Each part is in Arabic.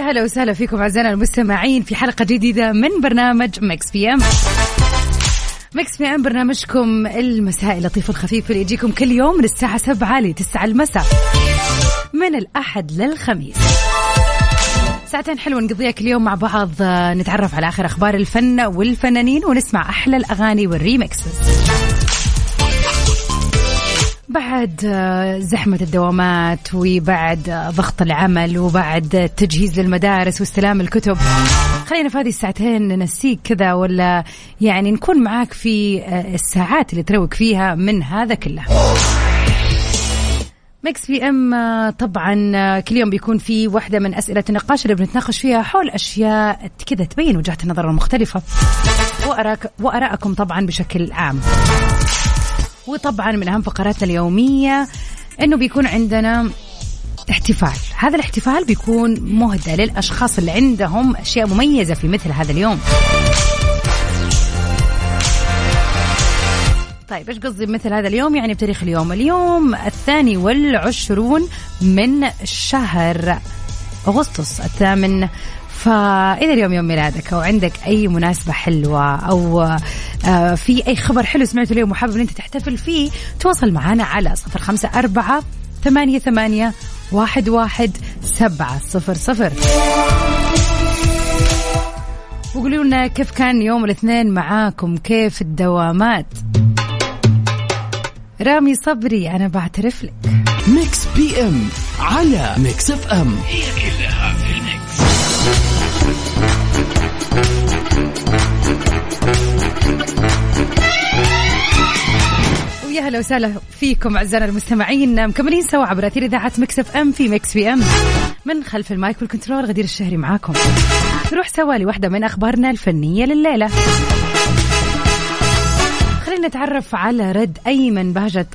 ويا هلا وسهلا فيكم أعزائنا المستمعين في حلقة جديدة من برنامج ميكس بي أم. ميكس بي أم برنامجكم المسائي اللطيف الخفيف اللي يجيكم كل يوم من الساعة 7 ل 9 المساء من الأحد للخميس. ساعتين حلوة نقضيها كل يوم مع بعض. نتعرف على آخر أخبار الفن والفنانين ونسمع أحلى الأغاني وال remixes. بعد آه، زحمة الدوامات وبعد آه، ضغط العمل وبعد تجهيز للمدارس واستلام الكتب. خلينا في هذه الساعتين ننسيك كذا ولا يعني نكون معاك في آه، الساعات اللي تروق فيها من هذا كله. ميكس بي إم طبعا كل يوم بيكون في واحدة من أسئلة النقاش اللي بنتناقش فيها حول أشياء كذا تبين وجهات النظر المختلفة. وأراك وأراءكم طبعا بشكل عام. وطبعا من أهم فقراتنا اليومية إنه بيكون عندنا احتفال. هذا الاحتفال بيكون مهدى للأشخاص اللي عندهم أشياء مميزة في مثل هذا اليوم. طيب إيش قصدي بمثل هذا اليوم؟ يعني بتاريخ اليوم. اليوم الثاني والعشرون من شهر أغسطس الثامن فإذا اليوم يوم ميلادك أو عندك أي مناسبة حلوة أو آه، في أي خبر حلو سمعته اليوم وحابب أن أنت تحتفل فيه تواصل معنا على صفر خمسة أربعة ثمانية ثمانية واحد واحد سبعة صفر صفر. وقولوا لنا كيف كان يوم الاثنين معاكم؟ كيف الدوامات؟ رامي صبري أنا بعترف لك. ميكس بي إم على ميكس إف إم. هي كلها في الميكس. ويا هلا وسهلا فيكم أعزائنا المستمعين مكملين سوا عبر أثير إذاعة مكس إف إم في مكس بي إم. من خلف المايك وال control غدير الشهري معاكم. نروح سوا لواحده من أخبارنا الفنية لليلة. خلينا نتعرف على رد أيمن بهجة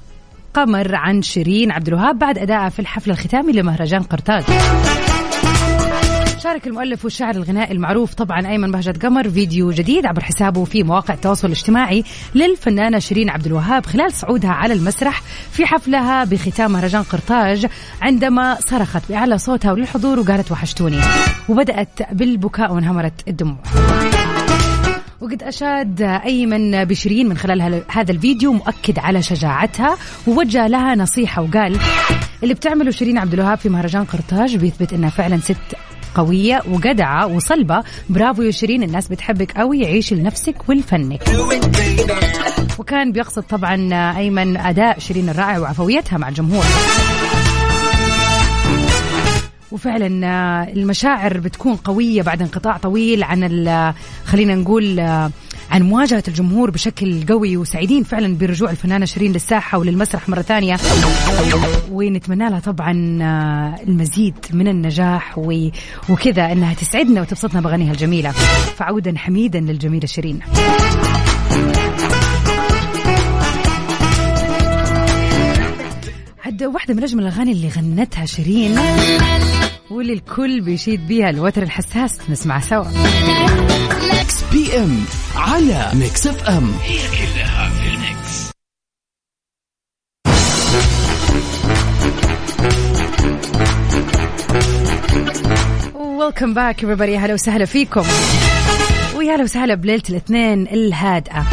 قمر عن شيرين عبد الوهاب بعد ادائها في الحفل الختامي لمهرجان قرطاج. شارك المؤلف والشاعر الغنائي المعروف طبعا أيمن بهجة قمر فيديو جديد عبر حسابه في مواقع التواصل الاجتماعي للفنانة شيرين عبد الوهاب خلال صعودها على المسرح في حفلها بختام مهرجان قرطاج عندما صرخت بأعلى صوتها وللحضور وقالت وحشتوني وبدأت بالبكاء وانهمرت الدموع. وقد أشاد أيمن بشيرين من خلال هذا الفيديو مؤكد على شجاعتها ووجه لها نصيحة وقال اللي بتعمله شيرين عبد الوهاب في مهرجان قرطاج بيثبت إنها فعلا ست قوية وجدعة وصلبة. برافو يا شيرين الناس بتحبك قوي. عيشي لنفسك ولفنك وكان بيقصد طبعا أيمن أداء شيرين الرائع وعفويتها مع الجمهور. وفعلا المشاعر بتكون قوية بعد انقطاع طويل عن خلينا نقول عن مواجهة الجمهور بشكل قوي وسعيدين فعلا برجوع الفنانة شيرين للساحة وللمسرح مرة ثانية. ونتمنى لها طبعا آه، المزيد من النجاح وكذا إنها تسعدنا وتبسطنا بأغانيها الجميلة. فعودا حميدا للجميلة شيرين. عد واحدة من أجمل الأغاني اللي غنتها شيرين واللي الكل بيشيد بيها الوتر الحساس. نسمع سوا. بي ام على ميكس اف ام هي كلها في الميكس. welcome back everybody. هلا وسهلا فيكم ويا هلا وسهلا بليلة الاثنين الهادئة.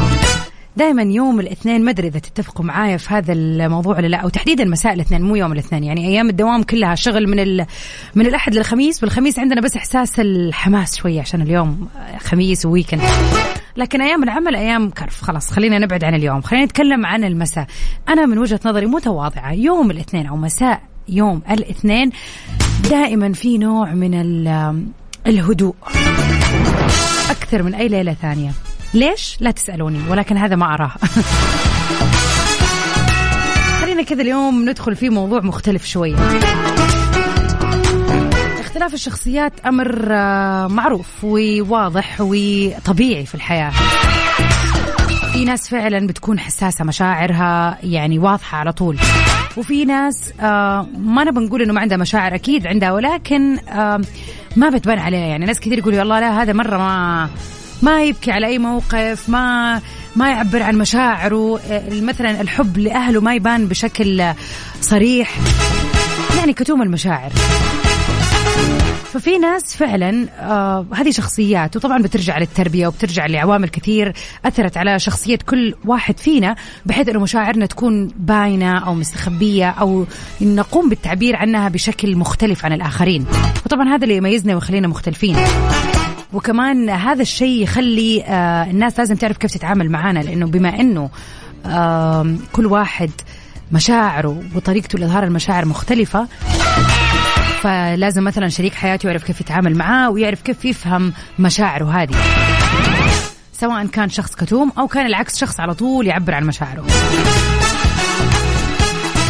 دائما يوم الاثنين ما أدري إذا تتفقوا معايا في هذا الموضوع ولا لا أو تحديدا مساء الاثنين مو يوم الاثنين. يعني أيام الدوام كلها شغل من ال... من الأحد للخميس والخميس عندنا بس إحساس الحماس شوية عشان اليوم خميس و weekend لكن أيام العمل أيام كرف. خلاص خلينا نبعد عن اليوم. خلينا نتكلم عن المساء. أنا من وجهة نظري متواضعة. يوم الاثنين أو مساء يوم الاثنين دائما في نوع من ال- الهدوء. أكثر من أي ليلة ثانية. ليش؟ لا تسألوني ولكن هذا ما أراه. خلينا كذا اليوم ندخل في موضوع مختلف شوية اختلاف الشخصيات أمر آه، معروف وواضح وطبيعي في الحياة. في ناس فعلا بتكون حساسة مشاعرها يعني واضحة على طول. وفي ناس آه ما نبى نقول إنه ما عندها مشاعر أكيد عندها ولكن آه ما بتبان عليها. يعني ناس كثير يقولوا والله لا هذا مرة ما ما يبكي على أي موقف ما ما يعبر عن مشاعره. مثلا الحب لأهله ما يبان بشكل صريح. يعني كتوم المشاعر. ففي ناس فعلا آه هذه شخصيات وطبعا بترجع للتربية وبترجع لعوامل كثير أثرت على شخصية كل واحد فينا بحيث إنه مشاعرنا تكون باينة أو مستخبية أو نقوم بالتعبير عنها بشكل مختلف عن الآخرين. وطبعا هذا اللي يميزنا ويخلينا مختلفين. وكمان هذا الشيء يخلي آه الناس لازم تعرف كيف تتعامل معانا لأنه بما إنه آه كل واحد مشاعره وطريقته لإظهار المشاعر مختلفة فلازم مثلا شريك حياته يعرف كيف يتعامل معاه ويعرف كيف يفهم مشاعره هذه. سواء كان شخص كتوم أو كان العكس شخص على طول يعبر عن مشاعره.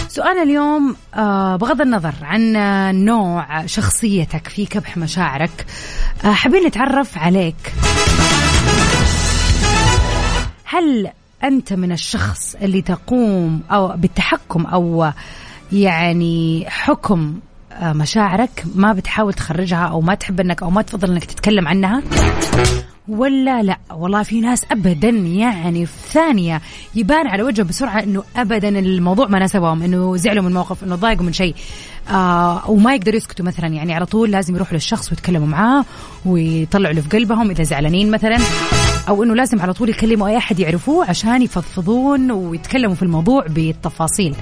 سؤال اليوم آه بغض النظر عن نوع شخصيتك في كبح مشاعرك آه حابين نتعرف عليك. هل أنت من الشخص اللي تقوم أو بالتحكم أو يعني حكم مشاعرك ما بتحاول تخرجها أو ما تحب إنك أو ما تفضل إنك تتكلم عنها؟ ولا لا؟ والله في ناس ابدا يعني في ثانية يبان على وجهه بسرعة إنه ابدا الموضوع ما ناسبهم إنه زعلوا من موقف إنه ضايقوا من شيء. آه وما يقدروا يسكتوا مثلا يعني على طول لازم يروحوا للشخص ويتكلموا معاه ويطلعوا اللي في قلبهم إذا زعلانين مثلا. أو إنه لازم على طول يكلموا أي أحد يعرفوه عشان يفضفضون ويتكلموا في الموضوع بالتفاصيل.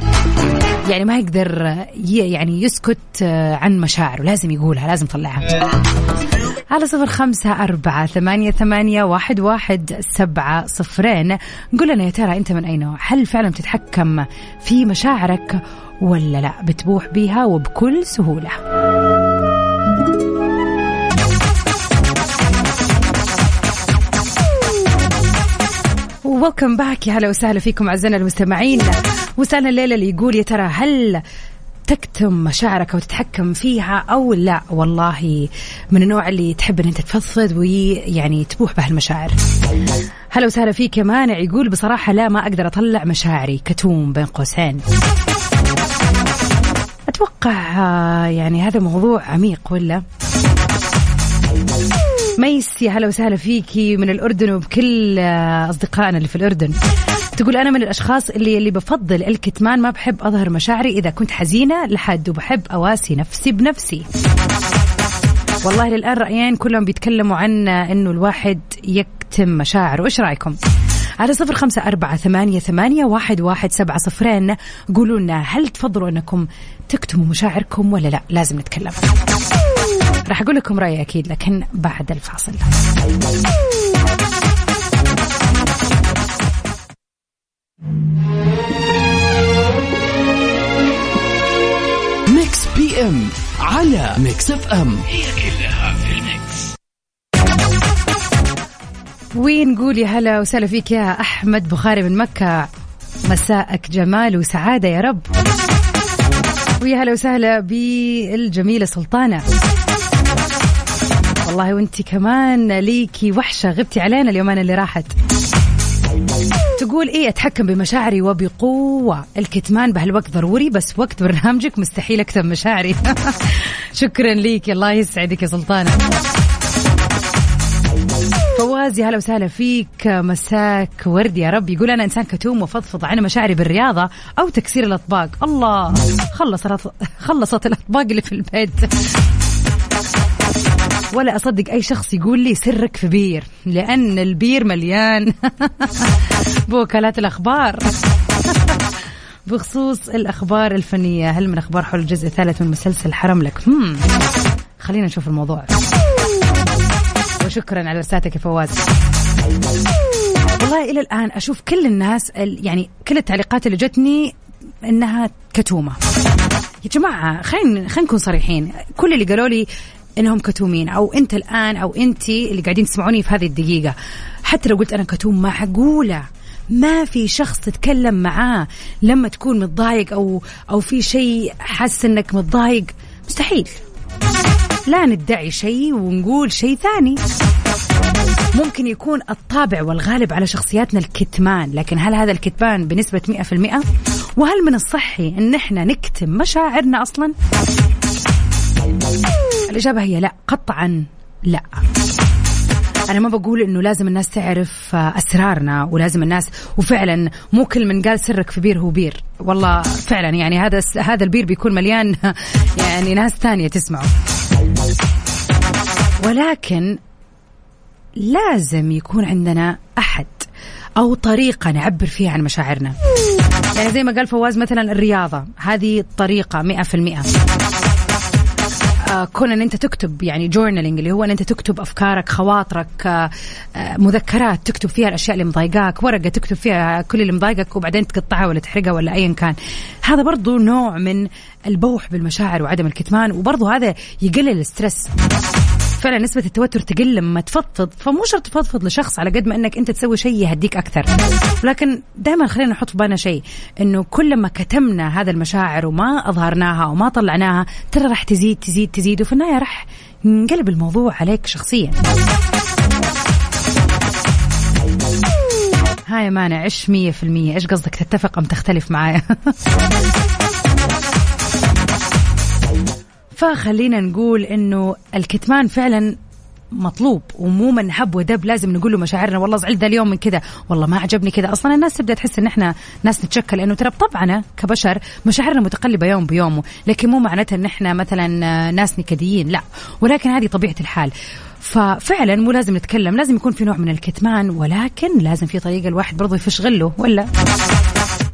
يعني ما يقدر يعني يسكت آه، عن مشاعره. لازم يقولها لازم يطلعها. على صفر خمسة أربعة ثمانية, ثمانية واحد, واحد سبعة صفرين. قل لنا يا ترى أنت من أي نوع؟ هل فعلا بتتحكم في مشاعرك ولا لا؟ بتبوح بيها وبكل سهولة. ويلكم باك يا هلا وسهلا فيكم أعزائنا المستمعين. وسالنا الليلة اللي يقول يا ترى هل تكتم مشاعرك أو تتحكم فيها أو لا؟ والله من النوع اللي تحب إن أنت تفضفض ويعني تبوح بهالمشاعر. هلا وسهلا فيك يا مانع. يقول بصراحة لا ما أقدر أطلع مشاعري. كتوم بين قوسين. أتوقع آه، يعني هذا موضوع عميق ولا؟ ميس يا هلا وسهلا فيكي من الأردن وبكل آه، أصدقائنا اللي في الأردن. تقول أنا من الأشخاص اللي اللي بفضل الكتمان ما بحب أظهر مشاعري إذا كنت حزينة لحد وبحب أواسي نفسي بنفسي. والله للآن رأيين كلهم بيتكلموا عن إنه الواحد يكتم مشاعره. إيش رأيكم؟ على صفر خمسة أربعة ثمانية, ثمانية واحد, واحد سبعة صفرين. قولوا لنا هل تفضلوا أنكم تكتموا مشاعركم ولا لا؟ لازم نتكلم. راح أقول لكم رأيي أكيد لكن بعد الفاصل. Mix PM على Mix FM هي كلها في ال mix. ونقول يا هلا وسهلا فيك يا أحمد بخاري من مكة. مساءك جمال وسعادة يا رب. ويا هلا وسهلا بالجميلة سلطانة. والله وانت كمان ليكي وحشة غبتي علينا اليومين اللي راحت. تقول إيه أتحكم بمشاعري وبقوة. الكتمان بهالوقت ضروري بس وقت برنامجك مستحيل أكتم مشاعري. شكرا ليك الله يسعدك يا سلطانة فواز يا هلا وسهلا فيك. مساك ورد يا رب. يقول أنا إنسان كتوم وفضفض عن مشاعري بالرياضة أو تكسير الأطباق. الله خلص خلصت الأطباق اللي في البيت. ولا أصدق أي شخص يقول لي سرك في بير لأن البير مليان. بوكالات الأخبار. بخصوص الأخبار الفنية هل من أخبار حول الجزء الثالث من مسلسل حرملك؟ هم. خلينا نشوف الموضوع. وشكرا على رسالتك يا فواز. والله إلى الآن أشوف كل الناس يعني كل التعليقات اللي جتني إنها كتومة. يا جماعة خلينا خلينا نكون صريحين. كل اللي قالوا لي إنهم كتومين أو أنت الآن أو أنت اللي قاعدين تسمعوني في هذه الدقيقة. حتى لو قلت أنا كتوم معقولة؟ ما في شخص تتكلم معاه لما تكون متضايق أو أو في شيء حاسس إنك متضايق؟ مستحيل. لا ندعي شيء ونقول شيء ثاني. ممكن يكون الطابع والغالب على شخصياتنا الكتمان لكن هل هذا الكتمان بنسبة 100% وهل من الصحي إن إحنا نكتم مشاعرنا أصلا؟ الإجابة هي لا قطعا لا. أنا ما بقول إنه لازم الناس تعرف أسرارنا ولازم الناس وفعلا مو كل من قال سرك في بير هو بير. والله فعلا يعني هذا هذا البير بيكون مليان يعني ناس ثانية تسمعه. ولكن لازم يكون عندنا أحد أو طريقة نعبر فيها عن مشاعرنا. يعني زي ما قال فواز مثلا الرياضة هذه طريقة مئة في المئة. آه، كون إن أنت تكتب يعني journaling اللي هو إن أنت تكتب أفكارك خواطرك آه، آه، مذكرات تكتب فيها الأشياء اللي مضايقاك ورقة تكتب فيها كل اللي مضايقك وبعدين تقطعها ولا تحرقها ولا ايا كان. هذا برضو نوع من البوح بالمشاعر وعدم الكتمان وبرضو هذا يقلل الستريس. فعلا نسبة التوتر تقل لما تفضفض. فمو شرط تفضفض لشخص على قد ما إنك أنت تسوي شيء يهديك أكثر. لكن دائما خلينا نحط في بالنا شيء إنه كل ما كتمنا هذا المشاعر وما أظهرناها وما طلعناها ترى راح تزيد تزيد تزيد وفي النهاية راح ينقلب الموضوع عليك شخصيا. هاي مانع في المية؟ إيش قصدك تتفق أم تختلف معايا؟ فخلينا نقول إنه الكتمان فعلا مطلوب ومو من حب ودب لازم نقول له مشاعرنا. والله زعلت ذا اليوم من كذا والله ما عجبني كذا أصلا الناس تبدأ تحس إن إحنا ناس نتشكل لأنه ترى بطبعنا كبشر مشاعرنا متقلبة يوم بيومه لكن مو معناتها إن إحنا مثلا ناس نكديين لا. ولكن هذه طبيعة الحال. ففعلا مو لازم نتكلم لازم يكون في نوع من الكتمان ولكن لازم في طريقة الواحد برضه يفش غله ولا؟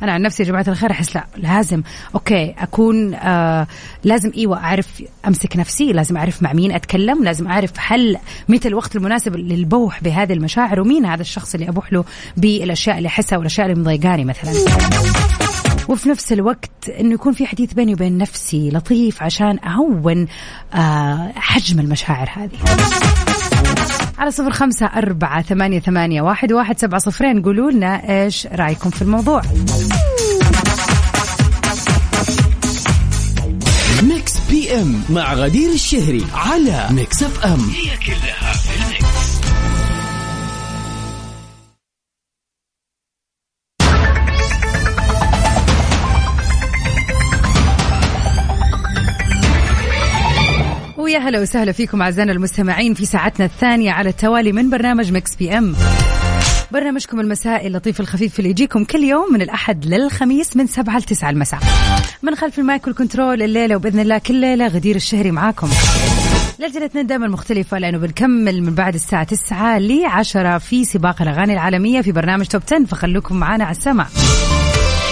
أنا عن نفسي يا جماعة الخير أحس لا لازم أوكي أكون آه لازم إيوه أعرف أمسك نفسي لازم أعرف مع مين أتكلم لازم أعرف هل متى الوقت المناسب للبوح بهذه المشاعر ومين هذا الشخص اللي أبوح له بالأشياء اللي أحسها والأشياء اللي مضايقاني مثلا. وفي نفس الوقت إنه يكون في حديث بيني وبين نفسي لطيف عشان أهون آه حجم المشاعر هذه. على صفر خمسة أربعة ثمانية, ثمانية واحد, واحد سبعة صفرين. قولوا لنا إيش رأيكم في الموضوع؟ Mix PM مع غدير الشهري على Mix FM. هي كلها في هلا وسهلا فيكم أعزائنا المستمعين في ساعتنا الثانية على التوالي من برنامج Mix PM. برنامجكم المسائي اللطيف الخفيف اللي يجيكم كل يوم من الأحد للخميس من سبعة لتسعة المساء. من خلف ال mic وال control الليلة وبإذن الله كل ليلة غدير الشهري معاكم. ليلتنا دائما مختلفة لأنه بنكمل من بعد الساعة 9 ل 10 في سباق الأغاني العالمية في برنامج Top 10 فخلوكم معنا على السمع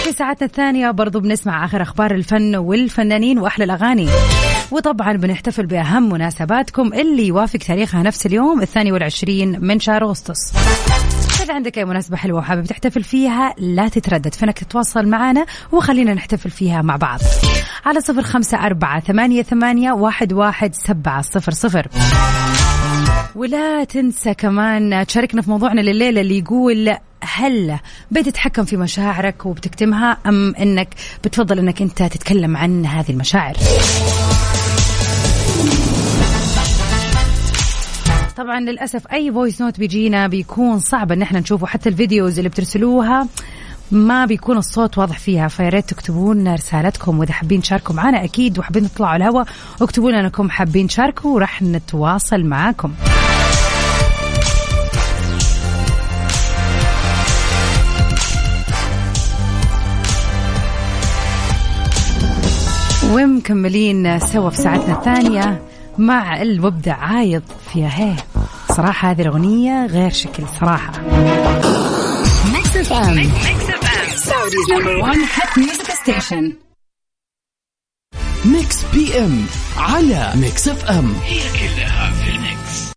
في ساعتنا الثانية برضو بنسمع آخر أخبار الفن والفنانين وأحلى الأغاني. وطبعا بنحتفل بأهم مناسباتكم اللي يوافق تاريخها نفس اليوم الثاني والعشرين من شهر أغسطس. إذا عندك أي مناسبة حلوة وحابب تحتفل فيها لا تتردد فإنك تتواصل معنا وخلينا نحتفل فيها مع بعض. على صفر خمسة أربعة ثمانية, ثمانية واحد, واحد سبعة صفر صفر. ولا تنسى كمان تشاركنا في موضوعنا لليلة اللي يقول هل بتتحكم في مشاعرك وبتكتمها أم أنك بتفضل أنك أنت تتكلم عن هذه المشاعر؟ طبعا للأسف أي voice note بيجينا بيكون صعب إن إحنا نشوفه. حتى ال videos اللي بترسلوها ما بيكون الصوت واضح فيها. فيا ريت تكتبوا لنا رسالتكم. وإذا حابين تشاركوا معنا أكيد وحابين تطلعوا الهواء اكتبوا لنا إنكم حابين تشاركوا وراح نتواصل معاكم. ومكملين سوا في ساعتنا الثانية مع المبدع عايض فيها هي. صراحة هذه الأغنية غير شكل صراحة. Mix FM Saudi's number 1 hit music station Mix PM على Mix FM هي كلها في ال mix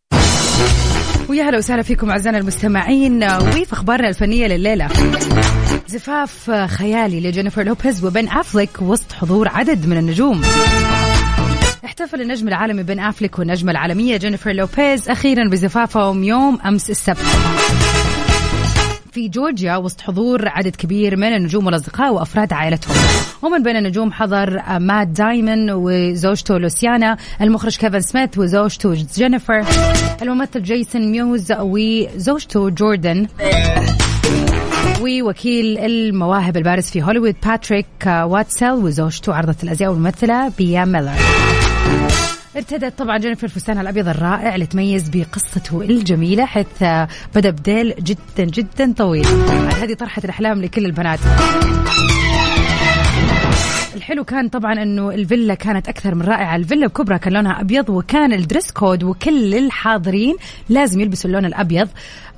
ويا هلا وسهلا فيكم أعزائنا المستمعين وفي أخبارنا الفنية لليلة. زفاف خيالي لجينيفر لوبيز وبن أفليك وسط حضور عدد من النجوم. احتفل النجم العالمي بن أفليك والنجمة العالمية جينيفر لوبيز أخيرا بزفافهم يوم أمس السبت. في جورجيا وسط حضور عدد كبير من النجوم والأصدقاء وأفراد عائلتهم. ومن بين النجوم حضر مات دايمون وزوجته لوسيانا المخرج كيفن سميث وزوجته جينيفر الممثل جيسون ميوز وزوجته جوردن. ووكيل المواهب البارز في هوليوود باتريك واتسل وزوجته عارضة الأزياء والممثلة بيا ميلر. ارتدت طبعا جينيفر فستانها الأبيض الرائع لتميز بقصته الجميلة حيث بدأ بديل جدا جدا طويل. هذه طرحة الأحلام لكل البنات. الحلو كان طبعا إنه الفيلا كانت أكثر من رائعة. الفيلا الكبرى كان لونها أبيض وكان ال dress code وكل الحاضرين لازم يلبسوا اللون الأبيض.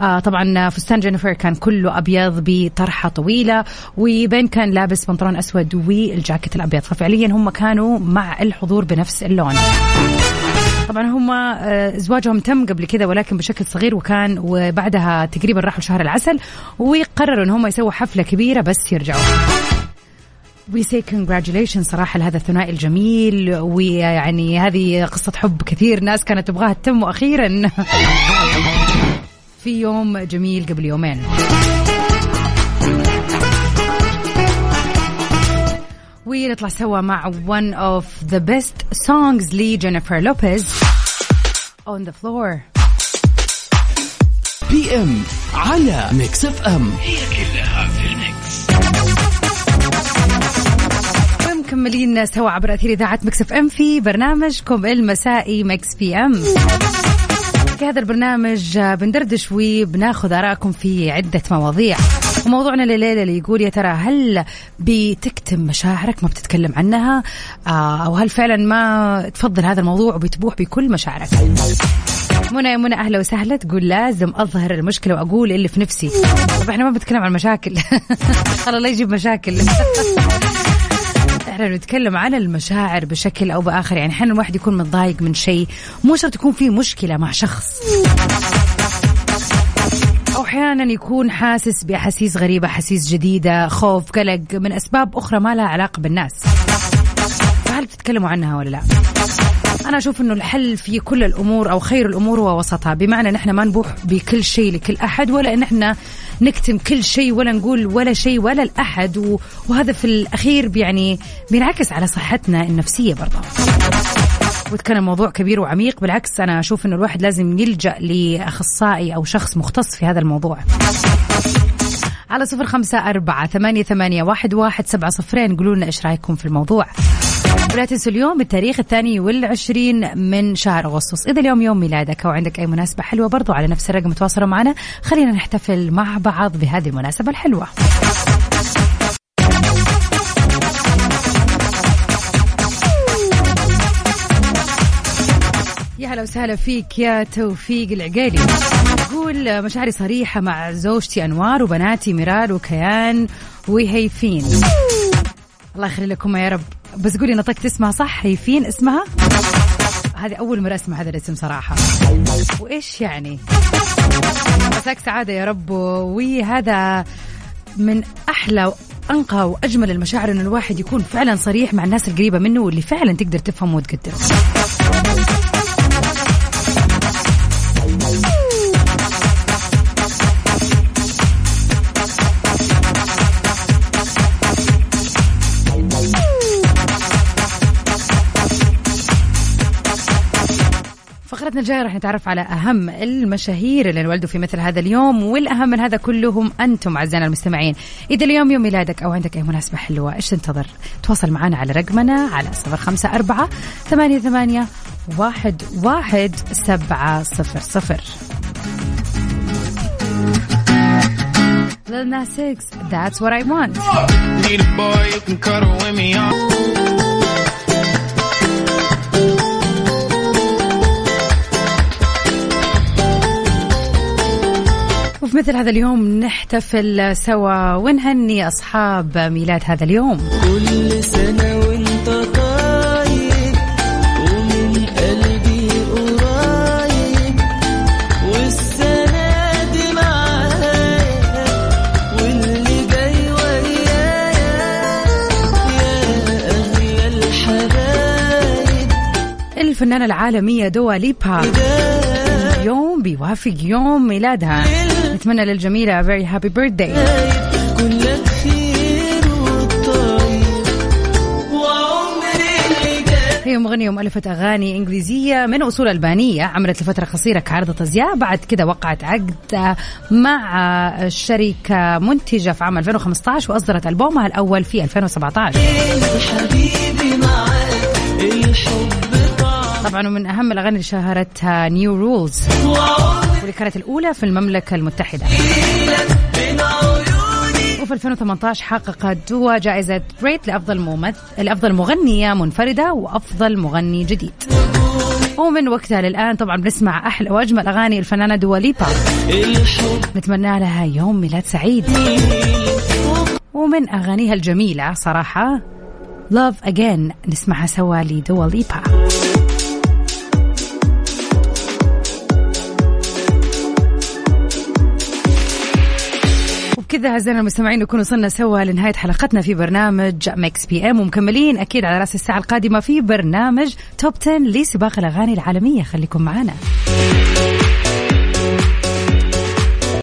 آه طبعا فستان جينيفر كان كله أبيض بطرحة طويلة وبين كان لابس بنطلون أسود والجاكيت الأبيض. ففعليا هم كانوا مع الحضور بنفس اللون. طبعا هم آه، زواجهم تم قبل كذا ولكن بشكل صغير وكان وبعدها تقريبا راحوا شهر العسل وقرروا إن هم يسووا حفلة كبيرة بس يرجعوا. we say congratulation صراحة لهذا الثنائي الجميل ويعني هذه قصة حب كثير ناس كانت تبغاها تتم وأخيرا في يوم جميل قبل يومين. ونطلع سوا مع one of the best songs لجينيفر لوبيز on the floor. PM على Mix FM هي كلها. مكملين سوا عبر أثير إذاعة Mix FM في برنامجكم المسائي Mix PM. في هذا البرنامج بندردش وبناخذ آرائكم في عدة مواضيع. وموضوعنا لليلة اللي يقول يا ترى هل بتكتم مشاعرك ما بتتكلم عنها؟ آه، أو هل فعلا ما تفضل هذا الموضوع وبتبوح بكل مشاعرك؟ منى يا منى أهلا وسهلا. تقول لازم أظهر المشكلة وأقول اللي في نفسي. طب إحنا ما بنتكلم عن المشاكل الله لا يجيب مشاكل. إحنا نتكلم عن المشاعر بشكل أو بآخر. يعني أحيانا الواحد يكون متضايق من شيء مو شرط يكون في مشكلة مع شخص. أو أحيانا يكون حاسس بأحاسيس غريبة أحاسيس جديدة خوف قلق من أسباب أخرى ما لها علاقة بالناس. فهل بتتكلموا عنها ولا لا؟ أنا أشوف إنه الحل في كل الأمور أو خير الأمور ووسطها بمعنى ان إحنا ما نبوح بكل شيء لكل أحد ولا ان إحنا نكتم كل شيء ولا نقول ولا شيء ولا لاحد و- وهذا في الأخير يعني بينعكس على صحتنا النفسية برضه. وكان الموضوع كبير وعميق. بالعكس أنا أشوف أنه الواحد لازم يلجأ لأخصائي أو شخص مختص في هذا الموضوع. على صفر خمسة أربعة ثمانية, ثمانية واحد, واحد سبعة صفرين. قولوا لنا إيش رأيكم في الموضوع. ولا تنسوا اليوم التاريخ الثاني والعشرين من شهر أغسطس. إذا اليوم يوم ميلادك أو عندك أي مناسبة حلوة برضو على نفس الرقم تواصلوا معنا. خلينا نحتفل مع بعض بهذه المناسبة الحلوة. يا هلا وسهلا فيك يا توفيق العقيلي. يقول مشاعري صريحة مع زوجتي أنوار وبناتي ميرال وكيان وهيفين. الله يخلي لكم يا رب. بس قولي نطقت اسمها صح؟ هيفين اسمها؟ هذه أول مرة أسمع هذا الاسم صراحة. وإيش يعني؟ مساك سعادة يا رب. وهذا من أحلى وأنقى وأجمل المشاعر إنه الواحد يكون فعلا صريح مع الناس القريبة منه واللي فعلا تقدر تفهم وتقدر. فقرتنا الجاية راح نتعرف على أهم المشاهير اللي انولدوا في مثل هذا اليوم والأهم من هذا كله هم أنتم أعزائنا المستمعين إذا اليوم يوم ميلادك أو عندك أي مناسبة حلوة إيش تنتظر تواصل معنا على رقمنا على صفر خمسة أربعة ثمانية ثمانية واحد واحد سبعة صفر صفر Lil Nas X, that's what I want. Need a boy who can cuddle with me on. مثل هذا اليوم نحتفل سوا ونهني أصحاب ميلاد هذا اليوم. كل سنة وانت طيب ومن قلبي قريب والسنة دي معايا واللي جاي ويايا يا أغلى الحبايب. الفنانة العالمية دوا ليبا. يوم بيوافق يوم ميلادها. نتمنى للجميلة very happy birthday. كلك خير والطيب. وعمري اللي جاي هي مغنية ومؤلفة أغاني إنجليزية من أصول ألبانية. عملت لفترة قصيرة كعرض أزياء. بعد كده وقعت عقد مع شركة منتجة في عام 2015 وأصدرت ألبومها الأول في 2017 حبيبي معاك الحب. طبعا ومن أهم الأغاني اللي شهرتها New Rules واللي كانت الأولى في بين عيوني وفي 2018 حققت دوا جائزة بريت لأفضل ممثل لأفضل مغنية منفردة وأفضل مغني جديد. ومن وقتها للآن طبعا بنسمع أحلى وأجمل أغاني الفنانة دوا ليبا. الحب نتمنى لها يوم ميلاد سعيد. ومن أغانيها الجميلة صراحة Love Again نسمعها سوا لدوا وبكذا اعزائنا المستمعين نكون وصلنا سوا لنهاية حلقتنا في برنامج Mix PM. ومكملين أكيد على رأس الساعة القادمة في برنامج Top 10 لسباق الأغاني العالمية. خليكم معنا.